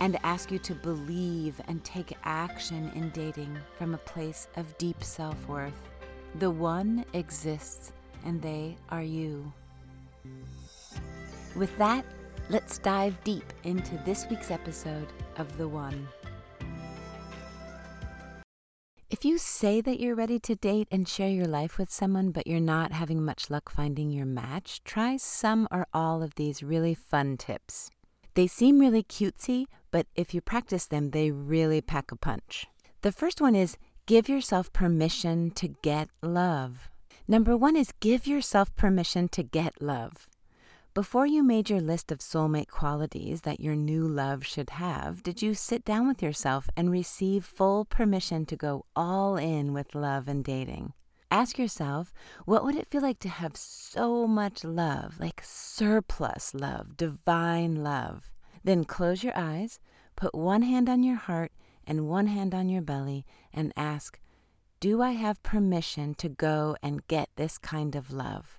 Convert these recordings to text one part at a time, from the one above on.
and ask you to believe and take action in dating from a place of deep self worth. The one exists, and they are you. With that, let's dive deep into this week's episode of The One. If you say that you're ready to date and share your life with someone, but you're not having much luck finding your match, try some or all of these really fun tips. They seem really cutesy, but if you practice them, they really pack a punch. The first one is give yourself permission to get love. Number one is give yourself permission to get love. Before you made your list of soulmate qualities that your new love should have, did you sit down with yourself and receive full permission to go all in with love and dating? Ask yourself, what would it feel like to have so much love, like surplus love, divine love? Then close your eyes, put one hand on your heart and one hand on your belly, and ask, Do I have permission to go and get this kind of love?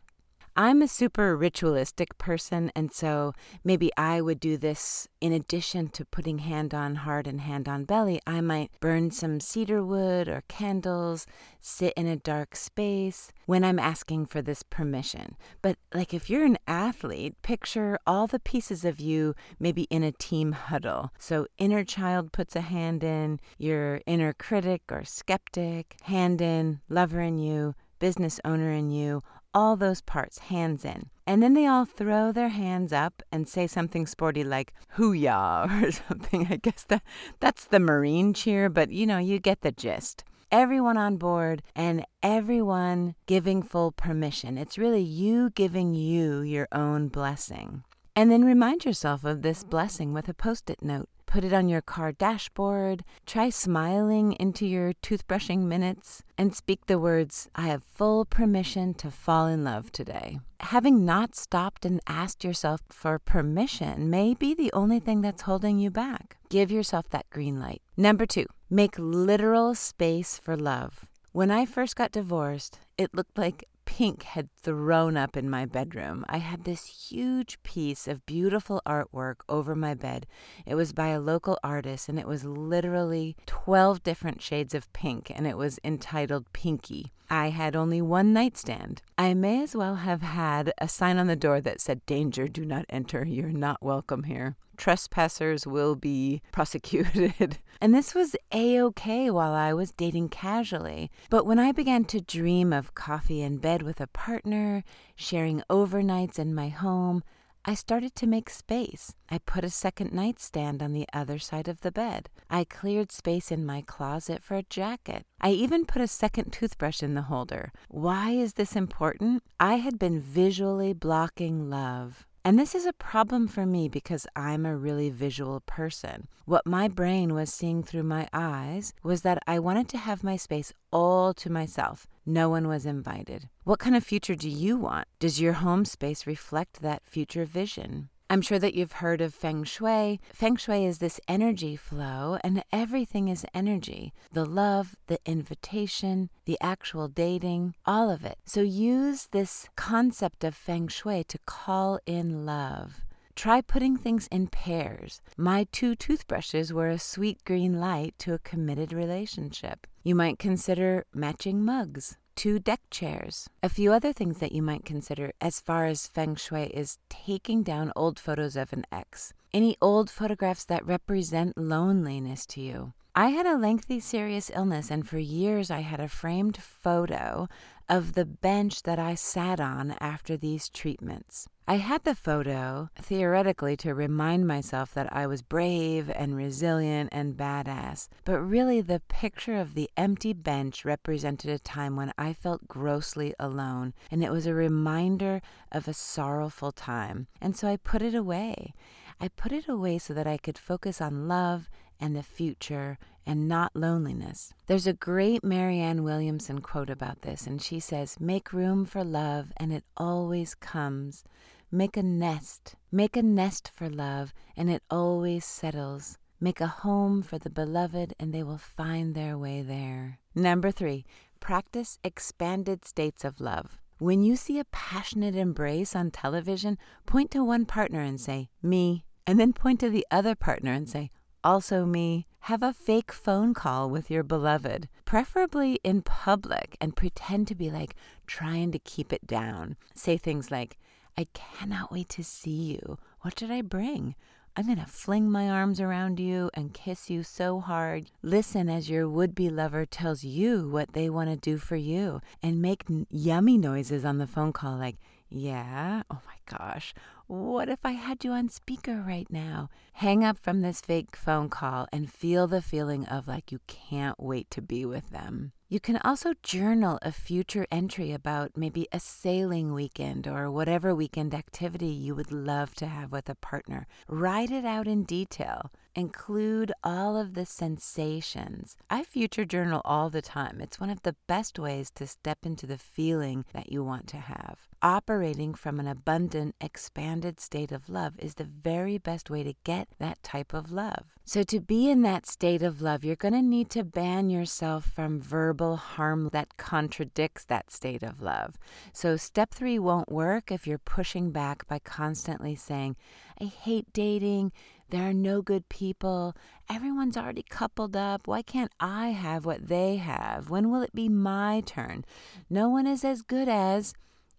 I'm a super ritualistic person, and so maybe I would do this in addition to putting hand on heart and hand on belly. I might burn some cedar wood or candles, sit in a dark space when I'm asking for this permission. But, like, if you're an athlete, picture all the pieces of you maybe in a team huddle. So, inner child puts a hand in, your inner critic or skeptic, hand in, lover in you, business owner in you all those parts, hands in. And then they all throw their hands up and say something sporty like hooyah or something. I guess that that's the Marine cheer, but you know, you get the gist. Everyone on board and everyone giving full permission. It's really you giving you your own blessing. And then remind yourself of this blessing with a post it note. Put it on your car dashboard. Try smiling into your toothbrushing minutes and speak the words, I have full permission to fall in love today. Having not stopped and asked yourself for permission may be the only thing that's holding you back. Give yourself that green light. Number two, make literal space for love. When I first got divorced, it looked like pink had thrown up in my bedroom. I had this huge piece of beautiful artwork over my bed. It was by a local artist and it was literally 12 different shades of pink and it was entitled Pinky. I had only one nightstand. I may as well have had a sign on the door that said, Danger, do not enter, you're not welcome here trespassers will be prosecuted. and this was a okay while I was dating casually. But when I began to dream of coffee in bed with a partner, sharing overnights in my home, I started to make space. I put a second nightstand on the other side of the bed. I cleared space in my closet for a jacket. I even put a second toothbrush in the holder. Why is this important? I had been visually blocking love. And this is a problem for me because I'm a really visual person. What my brain was seeing through my eyes was that I wanted to have my space all to myself. No one was invited. What kind of future do you want? Does your home space reflect that future vision? I'm sure that you've heard of feng shui. Feng shui is this energy flow, and everything is energy the love, the invitation, the actual dating, all of it. So use this concept of feng shui to call in love. Try putting things in pairs. My two toothbrushes were a sweet green light to a committed relationship. You might consider matching mugs two deck chairs. A few other things that you might consider as far as feng shui is taking down old photos of an ex. Any old photographs that represent loneliness to you. I had a lengthy, serious illness, and for years I had a framed photo of the bench that I sat on after these treatments. I had the photo, theoretically, to remind myself that I was brave and resilient and badass, but really the picture of the empty bench represented a time when I felt grossly alone, and it was a reminder of a sorrowful time. And so I put it away. I put it away so that I could focus on love and the future and not loneliness. There's a great Marianne Williamson quote about this, and she says, Make room for love, and it always comes. Make a nest. Make a nest for love, and it always settles. Make a home for the beloved, and they will find their way there. Number three, practice expanded states of love. When you see a passionate embrace on television, point to one partner and say, Me, and then point to the other partner and say, also me, have a fake phone call with your beloved, preferably in public, and pretend to be like trying to keep it down. Say things like, I cannot wait to see you. What should I bring? I'm going to fling my arms around you and kiss you so hard. Listen as your would be lover tells you what they want to do for you and make yummy noises on the phone call like, yeah, oh my gosh, what if I had you on speaker right now? Hang up from this fake phone call and feel the feeling of like you can't wait to be with them. You can also journal a future entry about maybe a sailing weekend or whatever weekend activity you would love to have with a partner. Write it out in detail. Include all of the sensations. I future journal all the time. It's one of the best ways to step into the feeling that you want to have. Operating from an abundant, expanded state of love is the very best way to get that type of love. So, to be in that state of love, you're going to need to ban yourself from verbal harm that contradicts that state of love. So, step three won't work if you're pushing back by constantly saying, I hate dating. There are no good people. Everyone's already coupled up. Why can't I have what they have? When will it be my turn? No one is as good as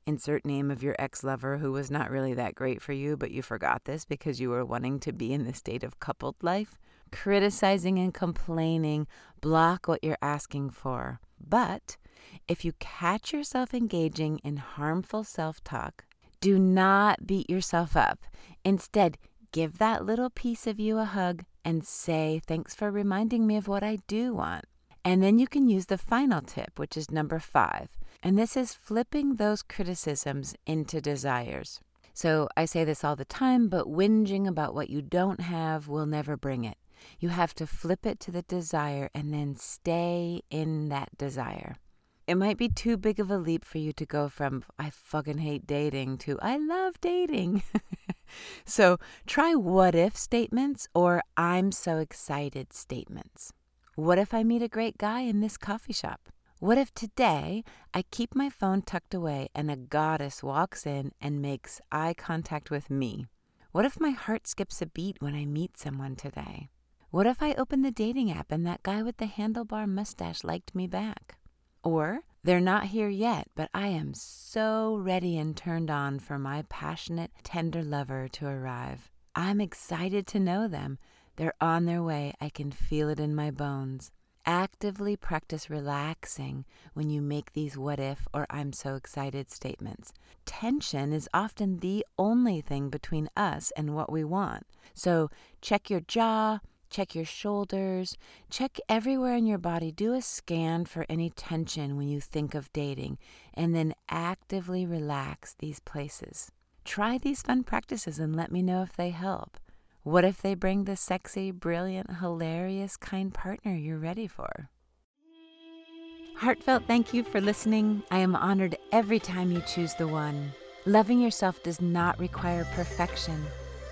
insert name of your ex lover who was not really that great for you, but you forgot this because you were wanting to be in the state of coupled life. Criticizing and complaining block what you're asking for. But if you catch yourself engaging in harmful self talk, do not beat yourself up. Instead, give that little piece of you a hug and say, Thanks for reminding me of what I do want. And then you can use the final tip, which is number five. And this is flipping those criticisms into desires. So I say this all the time, but whinging about what you don't have will never bring it. You have to flip it to the desire and then stay in that desire. It might be too big of a leap for you to go from I fucking hate dating to I love dating. so try what if statements or I'm so excited statements. What if I meet a great guy in this coffee shop? What if today I keep my phone tucked away and a goddess walks in and makes eye contact with me? What if my heart skips a beat when I meet someone today? What if I open the dating app and that guy with the handlebar mustache liked me back? Or they're not here yet, but I am so ready and turned on for my passionate, tender lover to arrive. I'm excited to know them. They're on their way. I can feel it in my bones. Actively practice relaxing when you make these what if or I'm so excited statements. Tension is often the only thing between us and what we want. So check your jaw, check your shoulders, check everywhere in your body. Do a scan for any tension when you think of dating, and then actively relax these places. Try these fun practices and let me know if they help. What if they bring the sexy, brilliant, hilarious, kind partner you're ready for? Heartfelt thank you for listening. I am honored every time you choose the one. Loving yourself does not require perfection.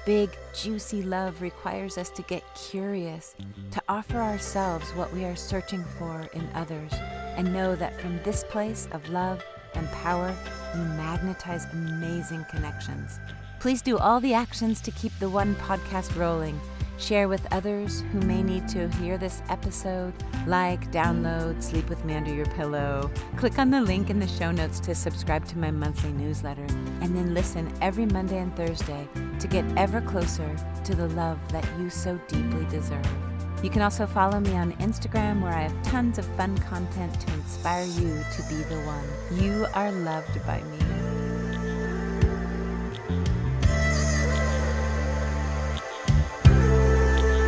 Big, juicy love requires us to get curious, to offer ourselves what we are searching for in others, and know that from this place of love and power, we magnetize amazing connections. Please do all the actions to keep the One podcast rolling. Share with others who may need to hear this episode. Like, download, sleep with me under your pillow. Click on the link in the show notes to subscribe to my monthly newsletter. And then listen every Monday and Thursday to get ever closer to the love that you so deeply deserve. You can also follow me on Instagram where I have tons of fun content to inspire you to be the one. You are loved by me.